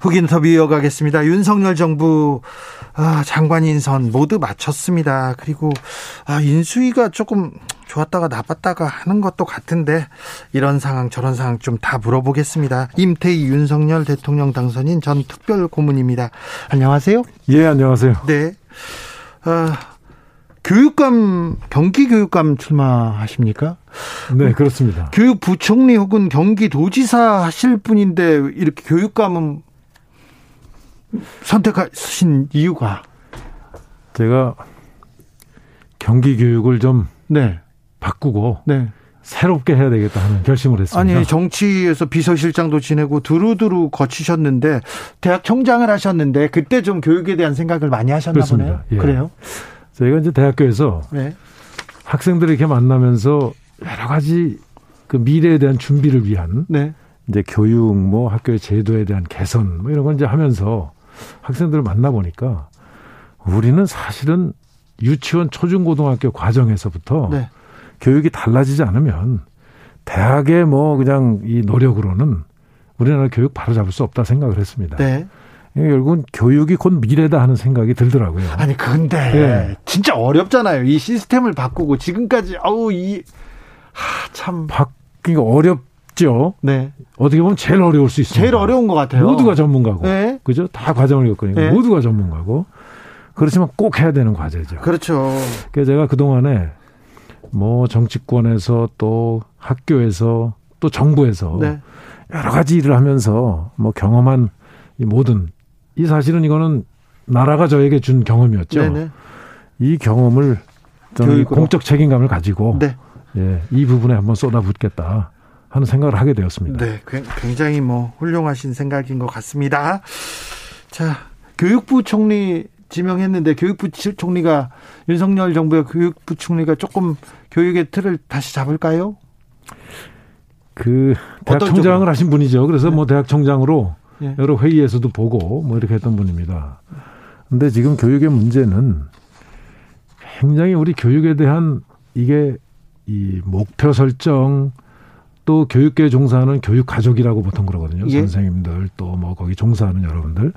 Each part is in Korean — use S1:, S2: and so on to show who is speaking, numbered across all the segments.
S1: 훅 인터뷰 이어가겠습니다. 윤석열 정부 아, 장관 인선 모두 마쳤습니다. 그리고 아, 인수위가 조금 좋았다가 나빴다가 하는 것도 같은데 이런 상황 저런 상황 좀 다 물어보겠습니다. 임태희 윤석열 대통령 당선인 전 특별 고문입니다. 안녕하세요.
S2: 예, 안녕하세요.
S1: 네. 아, 교육감 경기 교육감 출마하십니까?
S2: 네, 그렇습니다.
S1: 교육부총리 혹은 경기도지사 하실 분인데 이렇게 교육감은 선택하신 이유가
S2: 제가 경기 교육을 좀
S1: 네.
S2: 바꾸고
S1: 네.
S2: 새롭게 해야 되겠다 하는 결심을 했습니다.
S1: 아니 정치에서 비서실장도 지내고 두루두루 거치셨는데 대학 총장을 하셨는데 그때 좀 교육에 대한 생각을 많이 하셨나
S2: 그렇습니다.
S1: 보네요.
S2: 예.
S1: 그래요?
S2: 저희가 이제 대학교에서
S1: 네.
S2: 학생들을 이렇게 만나면서 여러 가지 그 미래에 대한 준비를 위한
S1: 네.
S2: 이제 교육 뭐 학교의 제도에 대한 개선 뭐 이런 걸 이제 하면서 학생들을 만나 보니까 우리는 사실은 유치원 초중고등학교 과정에서부터
S1: 네.
S2: 교육이 달라지지 않으면 대학의 뭐 그냥 이 노력으로는 우리나라 교육 바로 잡을 수 없다 생각을 했습니다.
S1: 네.
S2: 결국은 교육이 곧 미래다 하는 생각이 들더라고요.
S1: 아니 근데
S2: 예.
S1: 진짜 어렵잖아요. 이 시스템을 바꾸고 지금까지 아우 이참
S2: 바뀌기가 어렵 죠.
S1: 네.
S2: 어떻게 보면 제일 어려울 수 있습니다.
S1: 제일 어려운 것 같아요.
S2: 모두가 전문가고.
S1: 네.
S2: 그죠? 다 과정을 겪으니까
S1: 네.
S2: 모두가 전문가고. 그렇지만 꼭 해야 되는 과제죠.
S1: 그렇죠.
S2: 그래서 제가 그동안에 뭐 정치권에서 또 학교에서 또 정부에서
S1: 네.
S2: 여러 가지 일을 하면서 뭐 경험한 이 모든 이 사실은 이거는 나라가 저에게 준 경험이었죠.
S1: 네네.
S2: 이 경험을 저는. 공적 책임감을 가지고
S1: 네.
S2: 예, 이 부분에 한번 쏟아붓겠다 하는 생각을 하게 되었습니다.
S1: 네. 굉장히 뭐 훌륭하신 생각인 것 같습니다. 자, 교육부 총리 지명했는데 교육부 총리가 윤석열 정부의 교육부 총리가 조금 교육의 틀을 다시 잡을까요?
S2: 그 대학 총장을
S1: 쪽으로?
S2: 하신 분이죠. 그래서
S1: 네.
S2: 뭐 대학 총장으로
S1: 예.
S2: 여러 회의에서도 보고 뭐 이렇게 했던 분입니다. 근데 지금 교육의 문제는 굉장히 우리 교육에 대한 이게 이 목표 설정 또 교육계에 종사하는 교육 가족이라고 보통 그러거든요.
S1: 예.
S2: 선생님들 또 뭐 거기 종사하는 여러분들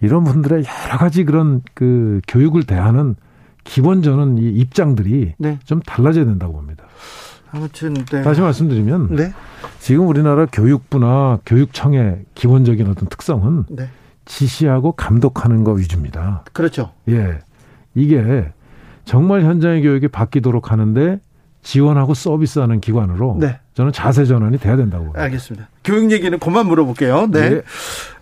S2: 이런 분들의 여러 가지 그런 그 교육을 대하는 기본 저는 이 입장들이
S1: 네.
S2: 좀 달라져야 된다고 봅니다.
S1: 아무튼 네.
S2: 다시 말씀드리면
S1: 네.
S2: 지금 우리나라 교육부나 교육청의 기본적인 어떤 특성은
S1: 네.
S2: 지시하고 감독하는 거 위주입니다.
S1: 그렇죠.
S2: 예. 이게 정말 현장의 교육이 바뀌도록 하는데 지원하고 서비스하는 기관으로
S1: 네.
S2: 저는 자세 전환이 돼야 된다고 봅니다.
S1: 알겠습니다. 교육 얘기는 그만 물어볼게요. 네.
S2: 예.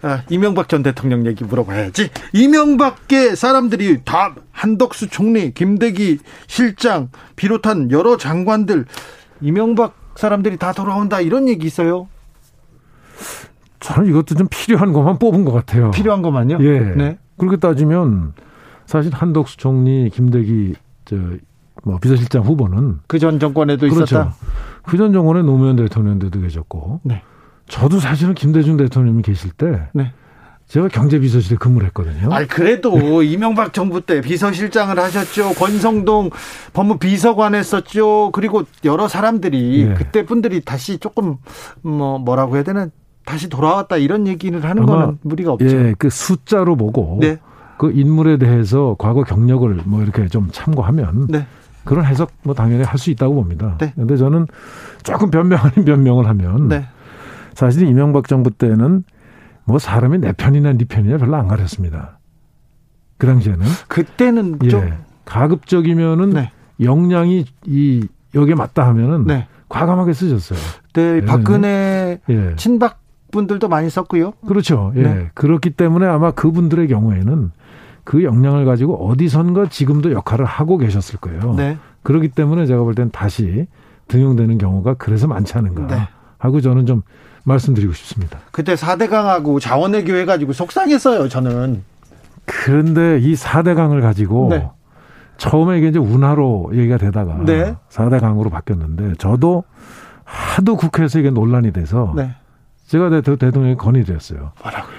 S1: 아, 이명박 전 대통령 얘기 물어봐야지. 이명박계 사람들이 다 한덕수 총리, 김대기 실장 비롯한 여러 장관들 이명박 사람들이 다 돌아온다 이런 얘기 있어요.
S2: 저는 이것도 좀 필요한 것만 뽑은 것 같아요.
S1: 필요한 것만요?
S2: 예.
S1: 네.
S2: 그렇게 따지면 사실 한덕수 총리, 김대기 저 뭐 비서실장 후보는
S1: 그 전 정권에도
S2: 그렇죠.
S1: 있었다.
S2: 그 전 정권에 노무현 대통령도 계셨고
S1: 네.
S2: 저도 사실은 김대중 대통령이 계실 때
S1: 네.
S2: 제가 경제비서실에 근무를 했거든요.
S1: 아니 그래도 이명박 정부 때 비서실장을 하셨죠. 권성동 법무 비서관 했었죠. 그리고 여러 사람들이
S2: 예.
S1: 그때 분들이 다시 조금 뭐 뭐라고 해야 되나 다시 돌아왔다 이런 얘기를 하는 거는 무리가 없죠.
S2: 예, 그 숫자로 보고
S1: 네.
S2: 그 인물에 대해서 과거 경력을 뭐 이렇게 좀 참고하면
S1: 네.
S2: 그런 해석 뭐 당연히 할 수 있다고 봅니다.
S1: 네.
S2: 근데 저는 조금 변명 아닌 변명을 하면
S1: 네.
S2: 사실 이명박 정부 때는 뭐 사람이 내 편이나 네 편이나 별로 안 가렸습니다. 그 당시에는
S1: 그때는
S2: 예,
S1: 좀
S2: 가급적이면은
S1: 네.
S2: 역량이 이 여기에 맞다 하면은
S1: 네.
S2: 과감하게 쓰셨어요.
S1: 네, 박근혜
S2: 예.
S1: 친박 분들도 많이 썼고요.
S2: 그렇죠. 예.
S1: 네.
S2: 그렇기 때문에 아마 그분들의 경우에는 그 역량을 가지고 어디선가 지금도 역할을 하고 계셨을 거예요.
S1: 네.
S2: 그렇기 때문에 제가 볼 땐 다시 등용되는 경우가 그래서 많지 않은가
S1: 네.
S2: 하고 저는 좀 말씀드리고 싶습니다.
S1: 그때 4대강하고 자원외교 해가지고 속상했어요, 저는.
S2: 그런데 이 4대 강을 가지고
S1: 네.
S2: 처음에 이게 이제 운하로 얘기가 되다가
S1: 네.
S2: 4대 강으로 바뀌었는데 저도 하도 국회에서 이게 논란이 돼서
S1: 네.
S2: 제가 대- 대통령에 건의드렸어요.
S1: 뭐라고요?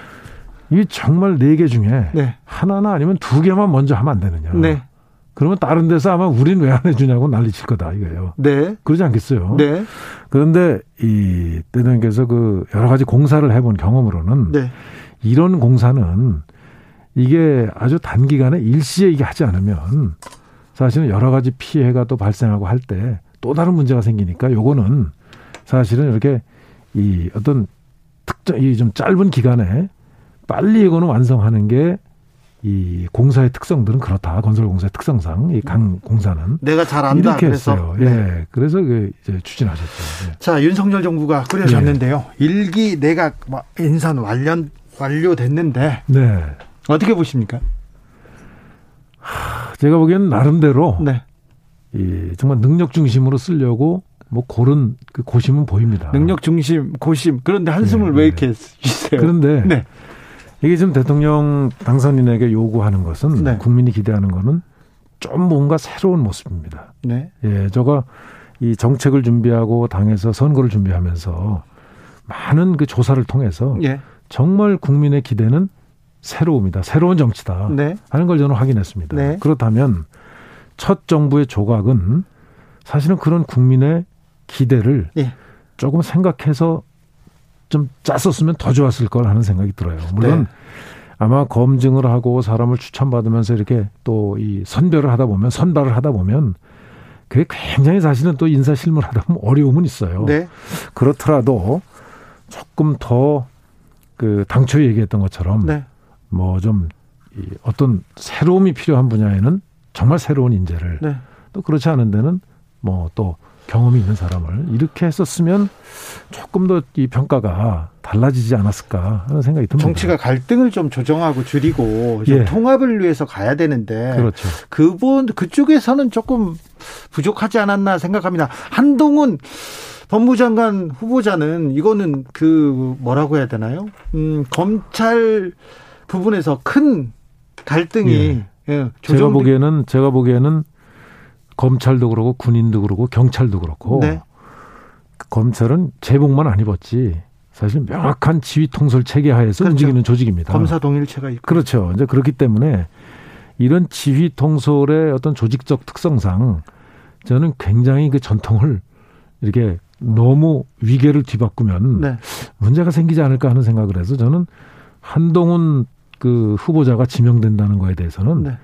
S2: 이 정말 네 개 중에
S1: 네.
S2: 하나나 아니면 두 개만 먼저 하면 안 되느냐.
S1: 네.
S2: 그러면 다른 데서 아마 우린 왜 안 해주냐고 난리 칠 거다 이거예요.
S1: 네.
S2: 그러지 않겠어요.
S1: 네.
S2: 그런데 이 대통령께서 그 여러 가지 공사를 해본 경험으로는
S1: 네.
S2: 이런 공사는 이게 아주 단기간에 일시에 이게 하지 않으면 사실은 여러 가지 피해가 또 발생하고 할 때 또 다른 문제가 생기니까 요거는 사실은 이렇게 이 어떤 특정 이 좀 짧은 기간에 빨리 이거는 완성하는 게 이 공사의 특성들은 그렇다. 건설 공사의 특성상 이 강 공사는
S1: 내가 잘 안다.
S2: 이렇게
S1: 그래서.
S2: 했어요.
S1: 네.
S2: 예. 그래서 그 이제 추진하셨죠. 예.
S1: 자, 윤석열 정부가 꾸려졌는데요. 일기 내각 인선 완료 완료됐는데
S2: 네.
S1: 어떻게 보십니까?
S2: 제가 보기에는 나름대로
S1: 네.
S2: 이 정말 능력 중심으로 쓰려고 뭐 고른 그 고심은 보입니다.
S1: 능력 중심 고심. 그런데 한숨을
S2: 네,
S1: 왜
S2: 네.
S1: 이렇게 쉬세요?
S2: 그런데
S1: 네.
S2: 이게 지금 대통령 당선인에게 요구하는 것은
S1: 네.
S2: 국민이 기대하는 거는 좀 뭔가 새로운 모습입니다.
S1: 네.
S2: 예, 저가 이 정책을 준비하고 당에서 선거를 준비하면서 많은 그 조사를 통해서
S1: 예.
S2: 정말 국민의 기대는 새로움이다. 새로운 정치다.
S1: 네.
S2: 하는 걸 저는 확인했습니다.
S1: 네.
S2: 그렇다면 첫 정부의 조각은 사실은 그런 국민의 기대를
S1: 예.
S2: 조금 생각해서 좀 짰었으면 더 좋았을 걸 하는 생각이 들어요. 물론
S1: 네.
S2: 아마 검증을 하고 사람을 추천받으면서 이렇게 또 이 선별을 하다 보면 선발을 하다 보면 그게 굉장히 사실은 또 인사 실무를 하다 보면 어려움은 있어요.
S1: 네.
S2: 그렇더라도 조금 더 그 당초에 얘기했던 것처럼
S1: 네.
S2: 뭐좀 어떤 새로움이 필요한 분야에는 정말 새로운 인재를
S1: 네.
S2: 또 그렇지 않은 데는 뭐 또 경험이 있는 사람을 이렇게 했었으면 조금 더 이 평가가 달라지지 않았을까 하는 생각이 듭니다.
S1: 정치가 갈등을 좀 조정하고 줄이고 좀
S2: 예.
S1: 통합을 위해서 가야 되는데
S2: 그렇죠.
S1: 그분 그쪽에서는 조금 부족하지 않았나 생각합니다. 한동훈 법무장관 후보자는 이거는 그 뭐라고 해야 되나요? 음, 검찰 부분에서 큰 갈등이
S2: 예.
S1: 예,
S2: 제가 보기에는 제가 보기에는 검찰도 그러고 군인도 그러고 경찰도 그렇고
S1: 네.
S2: 검찰은 제복만 안 입었지 사실 명확한 지휘 통솔 체계 하에서
S1: 그렇죠.
S2: 움직이는 조직입니다.
S1: 검사 동일체가 있고
S2: 그렇죠. 이제 그렇기 때문에 이런 지휘 통솔의 어떤 조직적 특성상 저는 굉장히 그 전통을 이렇게 너무 위계를 뒤바꾸면
S1: 네.
S2: 문제가 생기지 않을까 하는 생각을 해서 저는 한동훈 그 후보자가 지명된다는 거에 대해서는
S1: 네.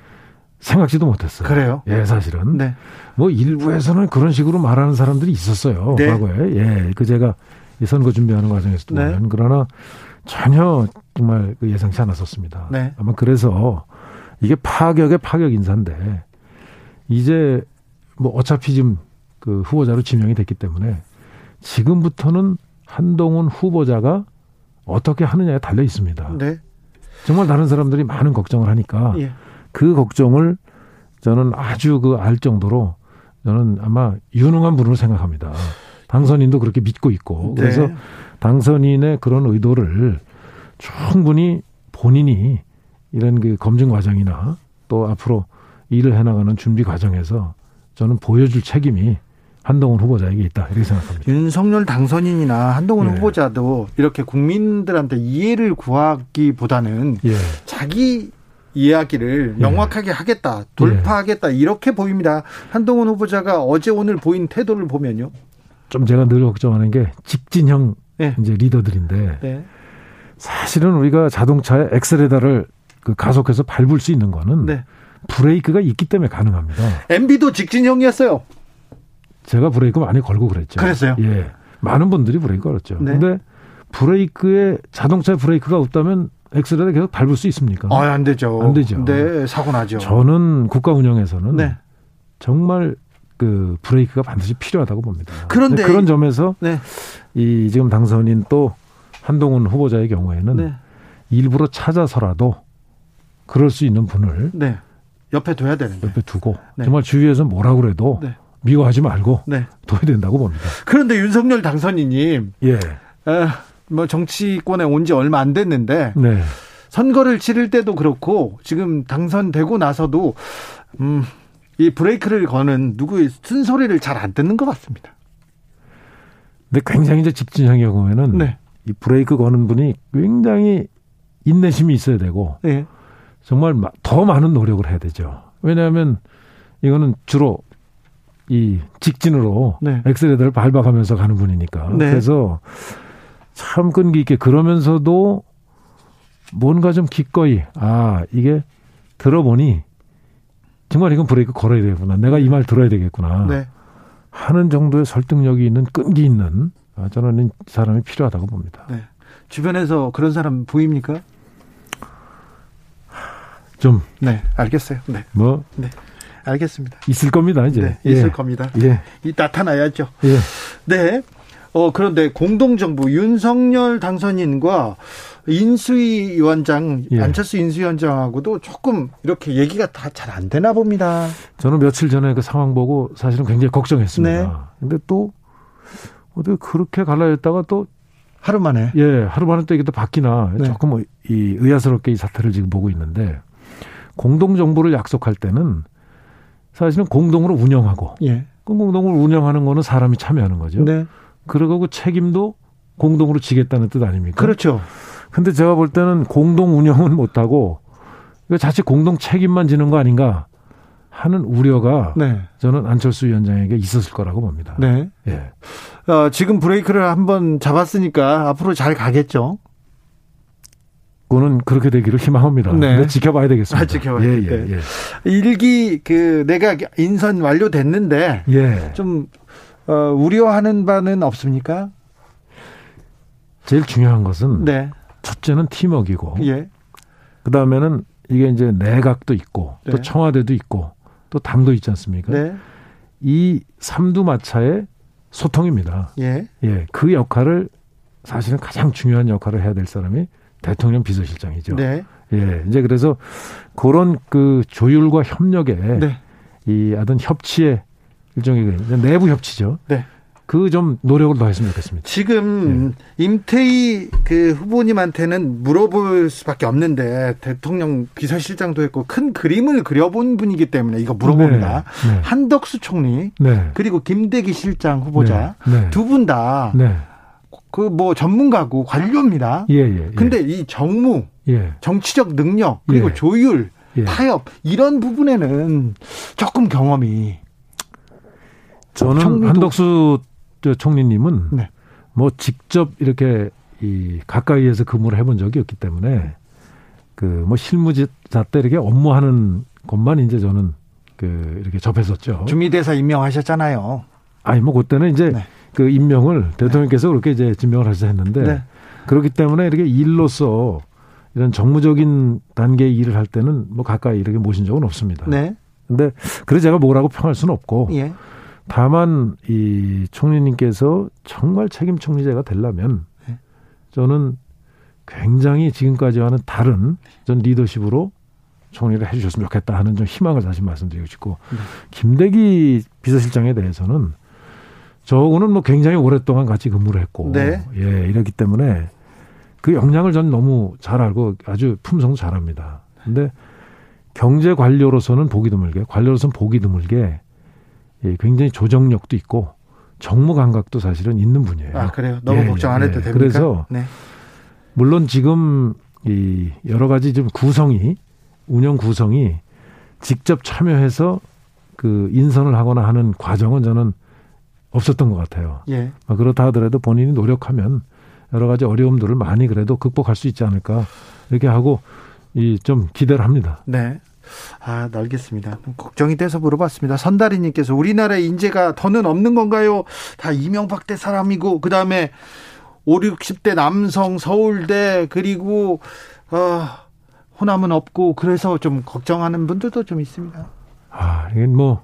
S2: 생각지도 못했어요.
S1: 그래요.
S2: 예, 사실은
S1: 네.
S2: 뭐 일부에서는 그런 식으로 말하는 사람들이 있었어요.
S1: 네.
S2: 과거에. 예, 그 제가 이 선거 준비하는 과정에서도
S1: 네.
S2: 보면 그러나 전혀 정말 그 예상치 않았었습니다.
S1: 네.
S2: 아마 그래서 이게 파격의 파격 인사인데 이제 뭐 어차피 지금 그 후보자로 지명이 됐기 때문에 지금부터는 한동훈 후보자가 어떻게 하느냐에 달려 있습니다.
S1: 네.
S2: 정말 다른 사람들이 많은 걱정을 하니까
S1: 예.
S2: 그 걱정을 저는 아주 그 알 정도로 저는 아마 유능한 분으로 생각합니다. 당선인도 그렇게 믿고 있고
S1: 네.
S2: 그래서 당선인의 그런 의도를 충분히 본인이 이런 그 검증 과정이나 또 앞으로 일을 해나가는 준비 과정에서 저는 보여줄 책임이 한동훈 후보자에게 있다 이렇게 생각합니다.
S1: 윤석열 당선인이나 한동훈
S2: 예.
S1: 후보자도 이렇게 국민들한테 이해를 구하기보다는
S2: 예,
S1: 자기 이야기를
S2: 예.
S1: 명확하게 하겠다, 돌파하겠다 이렇게 보입니다. 한동훈 후보자가 어제 오늘 보인 태도를 보면요.
S2: 좀 제가 늘 걱정하는 게 직진형
S1: 네.
S2: 이제 리더들인데
S1: 네.
S2: 사실은 우리가 자동차의 엑셀레다를 그 가속해서 밟을 수 있는 거는
S1: 네.
S2: 브레이크가 있기 때문에 가능합니다.
S1: MB도 직진형이었어요.
S2: 제가 브레이크 많이 걸고 그랬죠.
S1: 그랬어요?
S2: 예. 많은 분들이 브레이크 걸었죠.
S1: 네.
S2: 근데 브레이크에 자동차 브레이크가 없다면 엑셀레다 계속 밟을 수 있습니까?
S1: 아, 안 되죠.
S2: 안 되죠.
S1: 네, 사고 나죠.
S2: 저는 국가 운영에서는
S1: 네.
S2: 정말 그 브레이크가 반드시 필요하다고 봅니다.
S1: 그런데
S2: 그런 점에서
S1: 네.
S2: 이 지금 당선인 또 한동훈 후보자의 경우에는
S1: 네.
S2: 일부러 찾아서라도 그럴 수 있는 분을
S1: 네. 옆에 둬야 되는데.
S2: 옆에 두고
S1: 네.
S2: 정말 주위에서 뭐라 그래도
S1: 네.
S2: 미워하지 말고
S1: 네.
S2: 둬야 된다고 봅니다.
S1: 그런데 윤석열 당선인님
S2: 예.
S1: 에, 뭐 정치권에 온 지 얼마 안 됐는데
S2: 네.
S1: 선거를 치를 때도 그렇고 지금 당선되고 나서도 음, 이 브레이크를 거는 누구의 쓴소리를 잘 안 듣는 것 같습니다.
S2: 근데 굉장히 이제 집진형의 경우에는
S1: 네.
S2: 이 브레이크 거는 분이 굉장히 인내심이 있어야 되고
S1: 네.
S2: 정말 마- 더 많은 노력을 해야 되죠. 왜냐하면 이거는 주로 이 직진으로
S1: 네.
S2: 엑셀레터를 밟아가면서 가는 분이니까.
S1: 네.
S2: 그래서 참 끈기 있게 그러면서도 뭔가 좀 기꺼이 아 이게 들어보니 정말 이건 브레이크 걸어야 되겠구나. 내가 이 말 들어야 되겠구나.
S1: 네.
S2: 하는 정도의 설득력이 있는 끈기 있는 아, 저는 이 사람이 필요하다고 봅니다.
S1: 네. 주변에서 그런 사람 보입니까?
S2: 좀
S1: 네, 알겠어요. 네,
S2: 뭐
S1: 알겠습니다.
S2: 있을 겁니다 이제.
S1: 네, 있을
S2: 예.
S1: 겁니다.
S2: 예.
S1: 이 나타나야죠.
S2: 예.
S1: 네. 어, 그런데 공동정부 윤석열 당선인과 인수위 위원장,
S2: 예.
S1: 안철수 인수위 원장하고도 조금 이렇게 얘기가 다 잘 안 되나 봅니다.
S2: 저는 며칠 전에 그 상황 보고 사실은 굉장히 걱정했습니다.
S1: 네.
S2: 근데 또 어떻게 그렇게 갈라졌다가 또
S1: 하루 만에.
S2: 예, 하루 만에 또 이게 또 바뀌나
S1: 네.
S2: 조금 이 의아스럽게 이 사태를 지금 보고 있는데 공동 정부를 약속할 때는 사실은 공동으로 운영하고
S1: 예.
S2: 그 공동을 운영하는 거는 사람이 참여하는 거죠.
S1: 네.
S2: 그러고 그 책임도 공동으로 지겠다는 뜻 아닙니까?
S1: 그렇죠.
S2: 근데 제가 볼 때는 공동 운영은 못하고 자칫 공동 책임만 지는 거 아닌가 하는 우려가
S1: 네.
S2: 저는 안철수 위원장에게 있었을 거라고 봅니다.
S1: 네.
S2: 예.
S1: 어, 지금 브레이크를 한번 잡았으니까 앞으로 잘 가겠죠.
S2: 그거는 그렇게 되기를 희망합니다.
S1: 네.
S2: 지켜봐야 되겠습니다.
S1: 아, 지켜봐야
S2: 예,
S1: 돼.
S2: 예, 예.
S1: 일기 그 내가 인선 완료됐는데
S2: 예.
S1: 좀 어, 우려하는 바는 없습니까?
S2: 제일 중요한 것은
S1: 네.
S2: 첫째는 팀워크이고
S1: 예.
S2: 그 다음에는 이게 이제 내각도 있고 또
S1: 네.
S2: 청와대도 있고 또 당도 있지 않습니까?
S1: 네.
S2: 이 삼두마차의 소통입니다.
S1: 예.
S2: 예. 그 역할을 사실은 가장 중요한 역할을 해야 될 사람이 대통령 비서실장이죠.
S1: 네.
S2: 예. 이제 그래서 그런 그 조율과 협력에
S1: 네.
S2: 이 어떤 협치의 일종의 그 내부 협치죠.
S1: 네.
S2: 그 좀 노력을 더 했으면 좋겠습니다.
S1: 지금
S2: 예.
S1: 임태희 그 후보님한테는 물어볼 수밖에 없는데 대통령 비서실장도 했고 큰 그림을 그려본 분이기 때문에 이거 물어봅니다.
S2: 네. 네.
S1: 한덕수 총리
S2: 네.
S1: 그리고 김대기 실장 후보자
S2: 네. 네.
S1: 두분 다그
S2: 네.
S1: 뭐 전문가고 관료입니다.
S2: 예, 예. 예.
S1: 근데 이 정무,
S2: 예.
S1: 정치적 능력 그리고
S2: 예.
S1: 조율,
S2: 예.
S1: 타협 이런 부분에는 조금 경험이
S2: 저는
S1: 총리도-
S2: 한덕수 저 총리님은
S1: 네.
S2: 뭐 직접 이렇게 이 가까이에서 근무를 해본 적이 없기 때문에 그 뭐 실무자 때 이렇게 업무하는 것만 이제 저는 그 이렇게 접했었죠.
S1: 주미대사 임명하셨잖아요.
S2: 아니 뭐 그때는 이제
S1: 네.
S2: 그 임명을 대통령께서 그렇게 이제 지명을 하셔서 했는데
S1: 네.
S2: 그렇기 때문에 이렇게 일로서 이런 정무적인 단계의 일을 할 때는 뭐 가까이 이렇게 모신 적은 없습니다.
S1: 네.
S2: 근데 그래서 제가 뭐라고 평할 수는 없고
S1: 예.
S2: 다만 이 총리님께서 정말 책임 총리제가 되려면
S1: 네.
S2: 저는 굉장히 지금까지와는 다른 전 리더십으로 총리를 해주셨으면 좋겠다 하는 좀 희망을 다시 말씀드리고 싶고
S1: 네.
S2: 김대기 비서실장에 대해서는 저하고는 뭐 굉장히 오랫동안 같이 근무를 했고
S1: 네.
S2: 예 이렇기 때문에 그 역량을 전 너무 잘 알고 아주 품성도 잘합니다. 근데 경제 관료로서는 보기 드물게 관료로서는 보기 드물게 예, 굉장히 조정력도 있고 정무 감각도 사실은 있는 분이에요.
S1: 아 그래요. 너무
S2: 예,
S1: 걱정 안
S2: 예,
S1: 해도
S2: 예.
S1: 됩니까?
S2: 그래서
S1: 네.
S2: 물론 지금 이 여러 가지 좀 구성이 운영 구성이 직접 참여해서 그 인선을 하거나 하는 과정은 저는 없었던 것 같아요.
S1: 예.
S2: 아, 그렇다 하더라도 본인이 노력하면 여러 가지 어려움들을 많이 그래도 극복할 수 있지 않을까 이렇게 하고 이 좀 기대를 합니다.
S1: 네. 아, 네, 알겠습니다. 걱정이 돼서 물어봤습니다. 선다리님께서 우리나라에 인재가 더는 없는 건가요? 다 이명박 대 사람이고, 그 다음에 5, 60대 남성 서울대, 그리고, 어, 호남은 없고, 그래서 좀 걱정하는 분들도 좀 있습니다.
S2: 아, 이게 뭐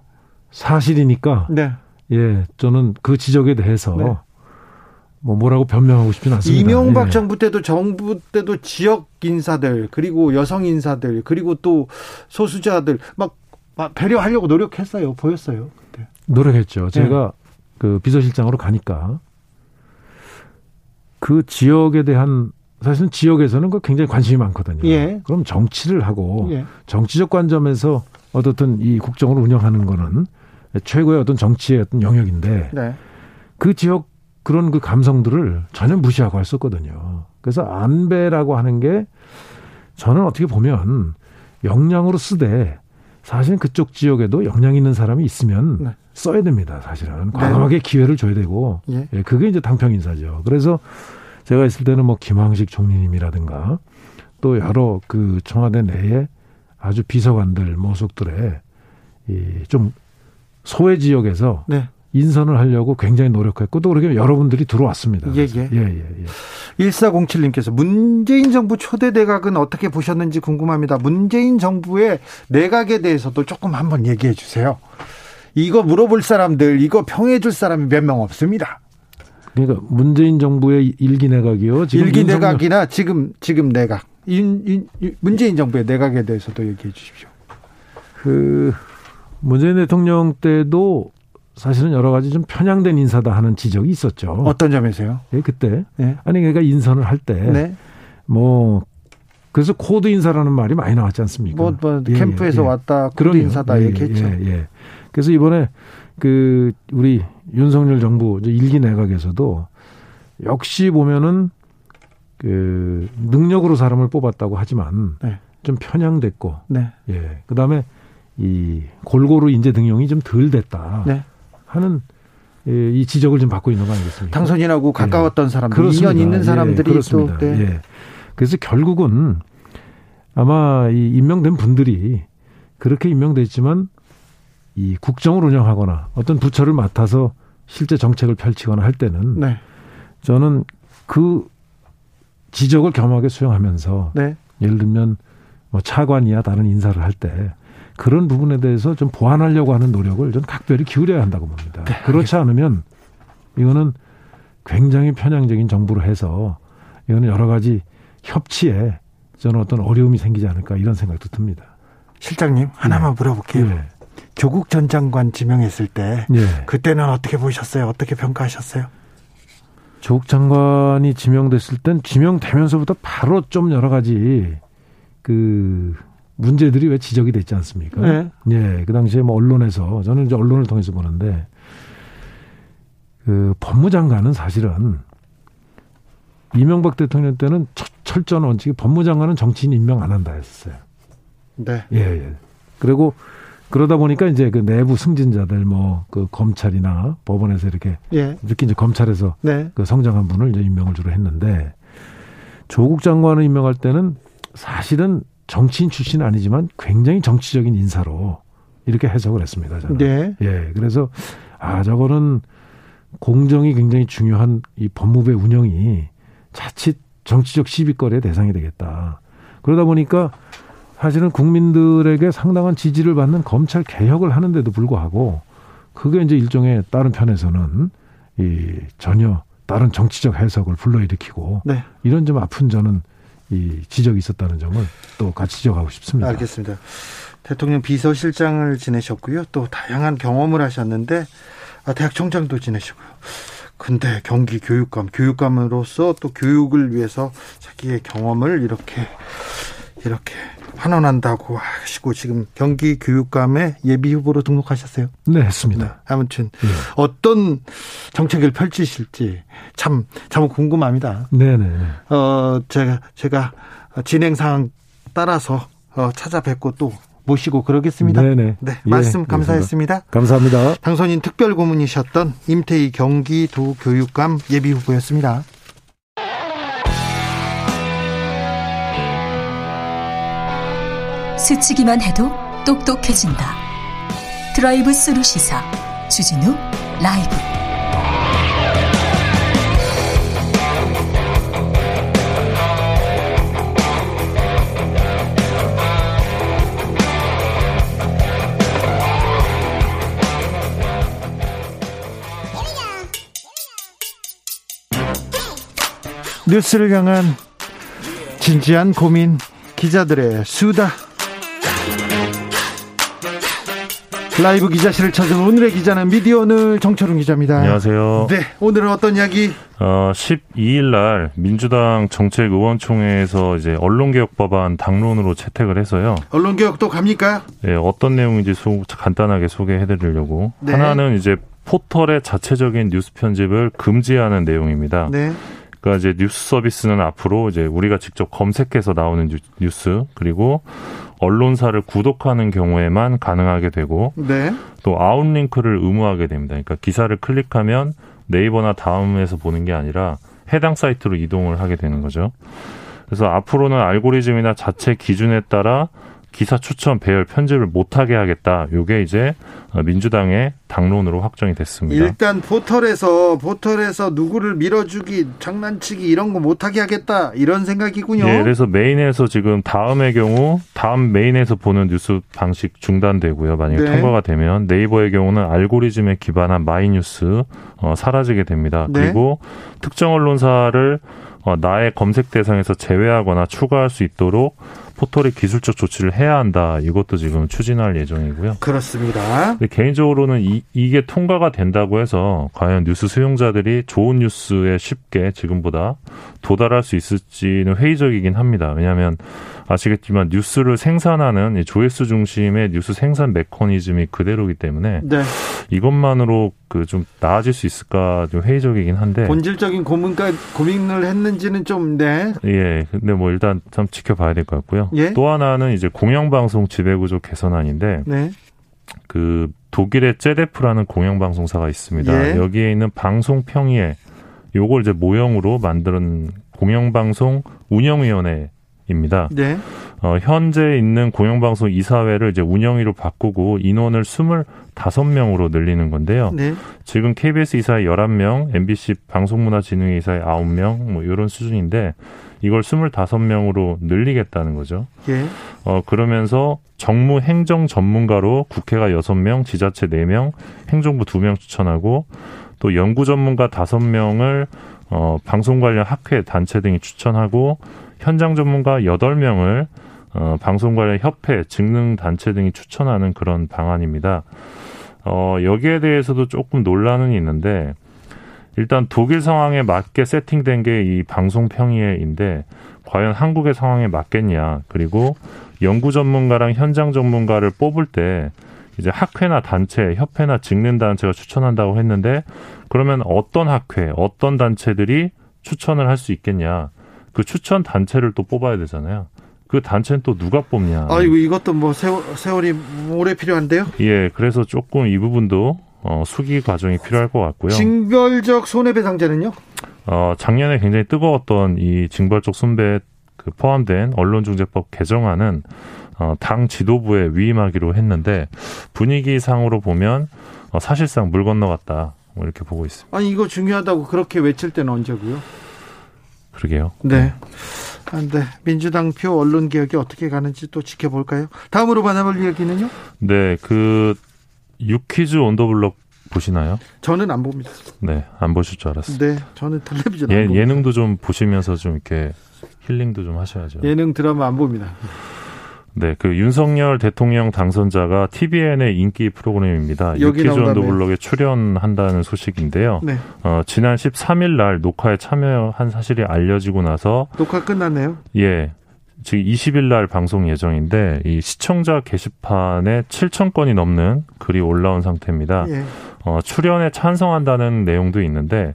S2: 사실이니까
S1: 네.
S2: 예, 저는 그 지적에 대해서
S1: 네.
S2: 뭐 뭐라고 변명하고 싶지는 않습니다.
S1: 이명박
S2: 예.
S1: 정부 때도 정부 때도 지역 인사들, 그리고 여성 인사들, 그리고 또 소수자들, 막, 막 배려하려고 노력했어요. 보였어요. 그때.
S2: 노력했죠.
S1: 네.
S2: 제가 그 비서실장으로 가니까 그 지역에 대한 사실은 지역에서는 그 굉장히 관심이 많거든요.
S1: 예.
S2: 그럼 정치를 하고
S1: 예.
S2: 정치적 관점에서 어떻든 이 국정을 운영하는 거는 최고의 어떤 정치의 어떤 영역인데
S1: 네.
S2: 그 지역 그런 그 감성들을 전혀 무시하고 했었거든요. 그래서 안배라고 하는 게 저는 어떻게 보면 역량으로 쓰되 사실 그쪽 지역에도 역량 있는 사람이 있으면
S1: 네.
S2: 써야 됩니다. 사실은 과감하게 기회를 줘야 되고
S1: 예.
S2: 예, 그게 이제 당평 인사죠. 그래서 제가 있을 때는 뭐 김황식 총리님이라든가 또 여러 그 청와대 내에 아주 비서관들 모속들의 이 좀 소외 지역에서
S1: 네.
S2: 인선을 하려고 굉장히 노력했고 또 그렇게 여러분들이 들어왔습니다.
S1: 예, 예.
S2: 예, 예, 예.
S1: 1407님께서 문재인 정부 초대 내각은 어떻게 보셨는지 궁금합니다. 문재인 정부의 내각에 대해서도 조금 한번 얘기해 주세요. 이거 물어볼 사람들, 이거 평해 줄 사람이 몇 명 없습니다.
S2: 그러니까 문재인 정부의 일기 내각이요. 지금
S1: 일기
S2: 윤석열-
S1: 내각이나 지금 지금 내각. 인, 인, 인- 문재인 정부의 내각에 대해서도 얘기해 주십시오.
S2: 그 문재인 대통령 때도 사실은 여러 가지 좀 편향된 인사다 하는 지적이 있었죠.
S1: 어떤 점에서요?
S2: 예, 그때
S1: 네.
S2: 아니 그러니까 인선을 할때
S1: 네.
S2: 뭐 그래서 코드 인사라는 말이 많이 나왔지 않습니까?
S1: 뭐, 뭐
S2: 예,
S1: 캠프에서
S2: 예.
S1: 왔다 코드
S2: 그럼요.
S1: 인사다
S2: 예,
S1: 얘기했죠.
S2: 예, 예. 그래서 이번에 그 우리 윤석열 정부 일기 내각에서도 역시 보면은 그 능력으로 사람을 뽑았다고 하지만
S1: 네.
S2: 좀 편향됐고
S1: 네.
S2: 예. 그다음에 이 골고루 인재 등용이 좀 덜 됐다
S1: 네.
S2: 하는 예, 이 지적을 좀 받고 있는 거 아니겠습니까?
S1: 당선인하고 가까웠던 사람들,
S2: 그렇습니다.
S1: 인연 있는
S2: 예,
S1: 사람들이
S2: 그렇습니다.
S1: 또 네.
S2: 예. 그래서 결국은 아마 이 임명된 분들이 그렇게 임명됐지만 이 국정을 운영하거나 어떤 부처를 맡아서 실제 정책을 펼치거나 할 때는
S1: 네.
S2: 저는 그 지적을 겸하게 수용하면서
S1: 네.
S2: 예를 들면 뭐 차관이야 다른 인사를 할 때 그런 부분에 대해서 좀 보완하려고 하는 노력을 좀 각별히 기울여야 한다고 봅니다.
S1: 네,
S2: 그렇지 않으면 이거는 굉장히 편향적인 정부로 해서 이거는 여러 가지 협치에 저는 어떤 어려움이 생기지 않을까 이런 생각도 듭니다.
S1: 실장님 하나만 물어볼게요.
S2: 예.
S1: 조국 전 장관 지명했을 때
S2: 예.
S1: 그때는 어떻게 보셨어요? 어떻게 평가하셨어요?
S2: 조국 장관이 지명됐을 땐 지명되면서부터 바로 좀 여러 가지 그 문제들이 왜 지적이 됐지 않습니까?
S1: 네.
S2: 예, 그 당시에 뭐 언론에서 저는 이제 언론을 통해서 보는데 그 법무장관은 사실은 이명박 대통령 때는 철- 철저한 원칙이 법무장관은 정치인 임명 안 한다 했었어요.
S1: 네.
S2: 예, 예. 그리고 그러다 보니까 이제 그 내부 승진자들 뭐 그 검찰이나 법원에서 이렇게
S1: 예.
S2: 특히 이제 검찰에서
S1: 네.
S2: 그 성장한 분을 이제 임명을 주로 했는데 조국 장관을 임명할 때는 사실은 정치인 출신은 아니지만 굉장히 정치적인 인사로 이렇게 해석을 했습니다. 저는.
S1: 네.
S2: 예. 그래서 아 저거는 공정이 굉장히 중요한 이 법무부의 운영이 자칫 정치적 시비거리의 대상이 되겠다. 그러다 보니까 사실은 국민들에게 상당한 지지를 받는 검찰 개혁을 하는데도 불구하고 그게 이제 일종의 다른 편에서는 이 전혀 다른 정치적 해석을 불러일으키고
S1: 네.
S2: 이런 좀 아픈 저는 이 지적이 있었다는 점을 또 같이 지적하고 싶습니다.
S1: 알겠습니다. 대통령 비서실장을 지내셨고요. 또 다양한 경험을 하셨는데 아, 대학 총장도 지내시고요. 근데 경기 교육감, 교육감으로서 또 교육을 위해서 자기의 경험을 이렇게 이렇게 환원한다고 하시고 지금 경기 교육감의 예비 후보로 등록하셨어요.
S2: 네, 했습니다.
S1: 아무튼
S2: 예.
S1: 어떤 정책을 펼치실지 참 참 궁금합니다.
S2: 네, 네.
S1: 어 제가 제가 진행 상황 따라서 어, 찾아뵙고 또 모시고 그러겠습니다.
S2: 네, 네.
S1: 네,
S2: 예,
S1: 말씀. 감사했습니다.
S2: 감사합니다.
S1: 당선인 특별 고문이셨던 임태희 경기도 교육감 예비 후보였습니다.
S3: 스치기만 해도 똑똑해진다. 드라이브 스루 시사 주진우 라이브.
S1: 뉴스를 향한 진지한 고민 기자들의 수다. 라이브 기자실을 찾은 오늘의 기자는 미디어 오늘 정철웅 기자입니다.
S4: 안녕하세요.
S1: 네, 오늘은 어떤 이야기?
S4: 어, 12일 날 민주당 정책의원총회에서 이제 언론개혁 법안 당론으로 채택을 해서요.
S1: 언론개혁도 갑니까?
S4: 네, 어떤 내용인지 소, 간단하게 소개해드리려고.
S1: 네.
S4: 하나는 이제 포털의 자체적인 뉴스 편집을 금지하는 내용입니다.
S1: 네.
S4: 그러니까 이제 뉴스 서비스는 앞으로 이제 우리가 직접 검색해서 나오는 뉴스 그리고 언론사를 구독하는 경우에만 가능하게 되고
S1: 네.
S4: 또 outlink를 의무화하게 됩니다. 그러니까 기사를 클릭하면 네이버나 다음에서 보는 게 아니라 해당 사이트로 이동을 하게 되는 거죠. 그래서 앞으로는 알고리즘이나 자체 기준에 따라 기사 추천, 배열, 편집을 못하게 하겠다. 요게 이제 민주당의 당론으로 확정이 됐습니다.
S1: 일단 포털에서 포털에서 누구를 밀어주기, 장난치기 이런 거 못하게 하겠다 이런 생각이군요.
S4: 예, 그래서 메인에서 지금 다음의 경우 다음 메인에서 보는 뉴스 방식 중단되고요. 만약에
S1: 네.
S4: 통과가 되면 네이버의 경우는 알고리즘에 기반한 마이뉴스 어, 사라지게 됩니다.
S1: 네.
S4: 그리고 특정 언론사를 어, 나의 검색 대상에서 제외하거나 추가할 수 있도록 포털이 기술적 조치를 해야 한다. 이것도 지금 추진할 예정이고요.
S1: 그렇습니다.
S4: 개인적으로는 이, 이게 통과가 된다고 해서 과연 뉴스 수용자들이 좋은 뉴스에 쉽게 지금보다 도달할 수 있을지는 회의적이긴 합니다. 왜냐하면 아시겠지만 뉴스를 생산하는 이 조회수 중심의 뉴스 생산 메커니즘이 그대로기 때문에
S1: 네.
S4: 이것만으로 그 좀 나아질 수 있을까 좀 회의적이긴 한데
S1: 본질적인 고민까 고민을 했는지는 좀 네.
S4: 예 근데 뭐 일단 참 지켜봐야 될 것 같고요.
S1: 예.
S4: 또 하나는 이제 공영방송 지배구조 개선안인데
S1: 네.
S4: 그 독일의 제데프라는 공영방송사가 있습니다.
S1: 예.
S4: 여기에 있는 방송 평의회 요걸 이제 모형으로 만든 공영방송 운영위원회 입니다.
S1: 네.
S4: 어, 현재 있는 공영방송 이사회를 이제 운영위로 바꾸고 인원을 25명으로 늘리는 건데요.
S1: 네.
S4: 지금 KBS 이사회 11명, MBC 방송문화진흥회 이사회 9명, 뭐 이런 수준인데 이걸 25명으로 늘리겠다는 거죠.
S1: 예.
S4: 어, 그러면서 정무 행정 전문가로 국회가 6명, 지자체 4명, 행정부 2명 추천하고 또 연구 전문가 5명을 어, 방송 관련 학회, 단체 등이 추천하고 현장 전문가 8명을 어, 방송 관련 협회, 직능 단체 등이 추천하는 그런 방안입니다. 어, 여기에 대해서도 조금 논란은 있는데 일단 독일 상황에 맞게 세팅된 게 이 방송 평의회인데 과연 한국의 상황에 맞겠냐 그리고 연구 전문가랑 현장 전문가를 뽑을 때 이제 학회나 단체, 협회나 직능 단체가 추천한다고 했는데 그러면 어떤 학회, 어떤 단체들이 추천을 할 수 있겠냐? 그 추천 단체를 또 뽑아야 되잖아요. 그 단체는 또 누가 뽑냐?
S1: 아이고 이것도 뭐 세월, 세월이 오래 필요한데요.
S4: 예, 그래서 조금 이 부분도 어, 수기 과정이 필요할 것 같고요.
S1: 징벌적 손해배상제는요?
S4: 어, 작년에 굉장히 뜨거웠던 이 징벌적 손배 그 포함된 언론중재법 개정안은 어, 당 지도부에 위임하기로 했는데 분위기상으로 보면 어, 사실상 물 건너갔다 뭐 이렇게 보고 있습니다.
S1: 아니 이거 중요하다고 그렇게 외칠 때는 언제고요?
S4: 그러게요.
S1: 네. 아, 네. 민주당 표 언론 개혁이 어떻게 가는지 또 지켜볼까요? 다음으로 만나볼 이야기는요?
S4: 네, 그 유퀴즈 온더블럭 보시나요?
S1: 저는 안 봅니다.
S4: 네, 안 보실 줄 알았어요.
S1: 네, 저는 텔레비전 안
S4: 예. 예능도 좀 보시면서 좀 이렇게 힐링도 좀 하셔야죠.
S1: 예능 드라마 안 봅니다.
S4: 네, 그 윤석열 대통령 당선자가 TVN의 인기 프로그램입니다. 유퀴즈
S1: 나온다며요.
S4: 언더블럭에 출연한다는 소식인데요.
S1: 네.
S4: 어, 지난 13일 날 녹화에 참여한 사실이 알려지고 나서
S1: 녹화 끝났네요.
S4: 예. 지금 20일 날 방송 예정인데 이 시청자 게시판에 7천 건이 넘는 글이 올라온 상태입니다.
S1: 예.
S4: 어, 출연에 찬성한다는 내용도 있는데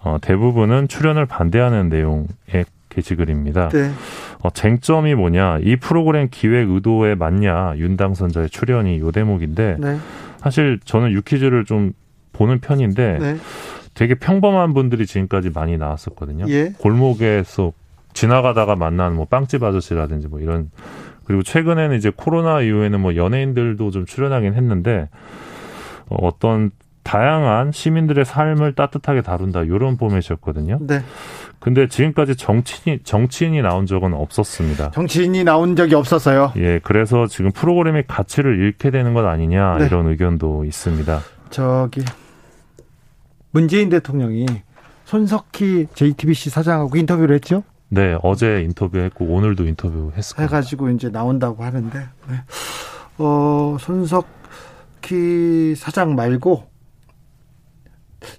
S4: 어, 대부분은 출연을 반대하는 내용의 게시글입니다.
S1: 네.
S4: 어, 쟁점이 뭐냐? 이 프로그램 기획 의도에 맞냐? 윤 당선자의 출연이 요 대목인데
S1: 네.
S4: 사실 저는 유퀴즈를 좀 보는 편인데
S1: 네.
S4: 되게 평범한 분들이 지금까지 많이 나왔었거든요.
S1: 예.
S4: 골목에서 지나가다가 만난 뭐 빵집 아저씨라든지 뭐 이런 그리고 최근에는 이제 코로나 이후에는 뭐 연예인들도 좀 출연하긴 했는데 어, 어떤 다양한 시민들의 삶을 따뜻하게 다룬다 이런 포맷이었거든요.
S1: 네.
S4: 근데 지금까지 정치인 정치인이 나온 적은 없었습니다.
S1: 정치인이 나온 적이 없었어요.
S4: 예, 그래서 지금 프로그램의 가치를 잃게 되는 것 아니냐
S1: 네.
S4: 이런 의견도 있습니다.
S1: 저기 문재인 대통령이 손석희 JTBC 사장하고 인터뷰를 했죠.
S4: 네, 어제 인터뷰했고 오늘도 인터뷰했을 겁니다.
S1: 해가지고 이제 나온다고 하는데, 네. 어 손석희 사장 말고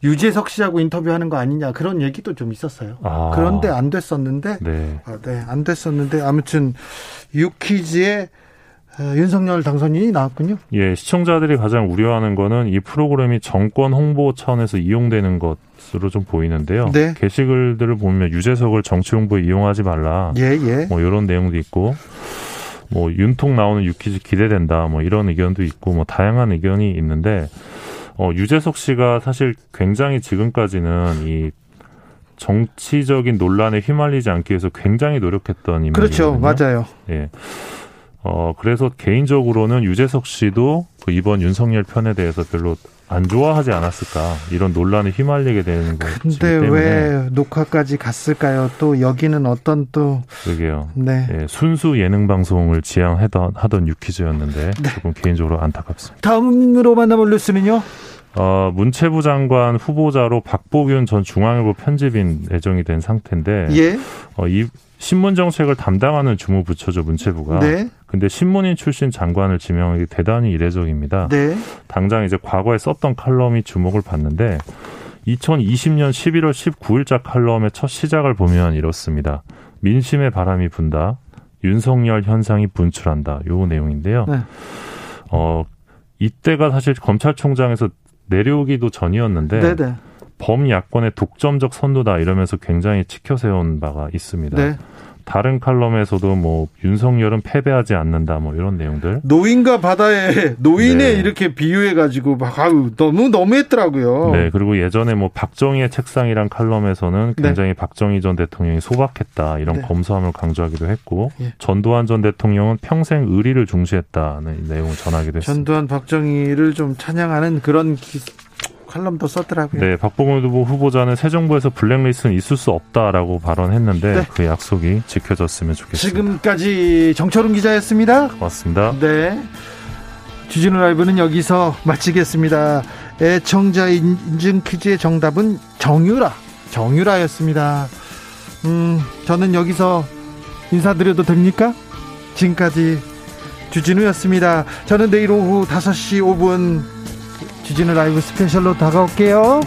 S1: 유재석 씨하고 인터뷰하는 거 아니냐 그런 얘기도 좀 있었어요. 아. 그런데 안 됐었는데, 네. 아, 네, 안 됐었는데 아무튼 유키즈의 어, 윤석열 당선인이 나왔군요.
S4: 예, 시청자들이 가장 우려하는 거는 이 프로그램이 정권 홍보 차원에서 이용되는 것으로 좀 보이는데요. 네. 게시글들을 보면 유재석을 정치 홍보에 이용하지 말라. 예, 예. 뭐 이런 내용도 있고 뭐 윤통 나오는 유키즈 기대된다. 뭐 이런 의견도 있고 뭐 다양한 의견이 있는데 어 유재석 씨가 사실 굉장히 지금까지는 이 정치적인 논란에 휘말리지 않기 위해서 굉장히 노력했던 인물이거든요.
S1: 그렇죠. 맞아요.
S4: 예. 어, 그래서 개인적으로는 유재석 씨도 그 이번 윤석열 편에 대해서 별로 안 좋아하지 않았을까 이런 논란에 휘말리게 되는 거죠.
S1: 근데 왜 녹화까지 갔을까요? 또 여기는 어떤 또
S4: 그러게요. 네. 예, 순수 예능 방송을 지향하던 하던 유퀴즈였는데 네. 조금 개인적으로 안타깝습니다.
S1: 다음으로 만나볼 뉴스는요?
S4: 어, 문체부 장관 후보자로 박보균 전 중앙일보 편집인 예정이 된 상태인데 예. 어, 이 신문 정책을 담당하는 주무부처죠 문체부가. 네. 근데 신문인 출신 장관을 지명하기 대단히 이례적입니다. 네. 당장 이제 과거에 썼던 칼럼이 주목을 받는데 2020년 11월 19일자 칼럼의 첫 시작을 보면 이렇습니다. 민심의 바람이 분다. 윤석열 현상이 분출한다. 요 내용인데요. 네. 어 이때가 사실 검찰총장에서 내려오기도 전이었는데 네네. 네. 범야권의 독점적 선도다 이러면서 굉장히 치켜세운 바가 있습니다. 네. 다른 칼럼에서도 뭐 윤석열은 패배하지 않는다 뭐 이런 내용들
S1: 노인과 바다에 노인에 네. 이렇게 비유해 가지고 막 아유 너무 너무했더라고요.
S4: 네 그리고 예전에 뭐 박정희의 책상이란 칼럼에서는 네. 굉장히 네. 박정희 전 대통령이 소박했다 이런 네. 검소함을 강조하기도 했고 예. 전두환 전 대통령은 평생 의리를 중시했다는 내용을 전하기도 했습니다.
S1: 전두환 박정희를 좀 찬양하는 그런 기... 칼럼도 썼더라고요.
S4: 네, 박봉원 후보 후보자는 새 정부에서 블랙리스트는 있을 수 없다라고 발언했는데 네. 그 약속이 지켜졌으면 좋겠습니다.
S1: 지금까지 정철훈 기자였습니다.
S4: 고맙습니다.
S1: 네. 주진우 라이브는 여기서 마치겠습니다. 애청자 인증 퀴즈의 정답은 정유라, 정유라였습니다. 음, 저는 여기서 인사드려도 됩니까? 지금까지 주진우였습니다. 저는 내일 오후 5시 5분 주진우 라이브 스페셜로 다가올게요.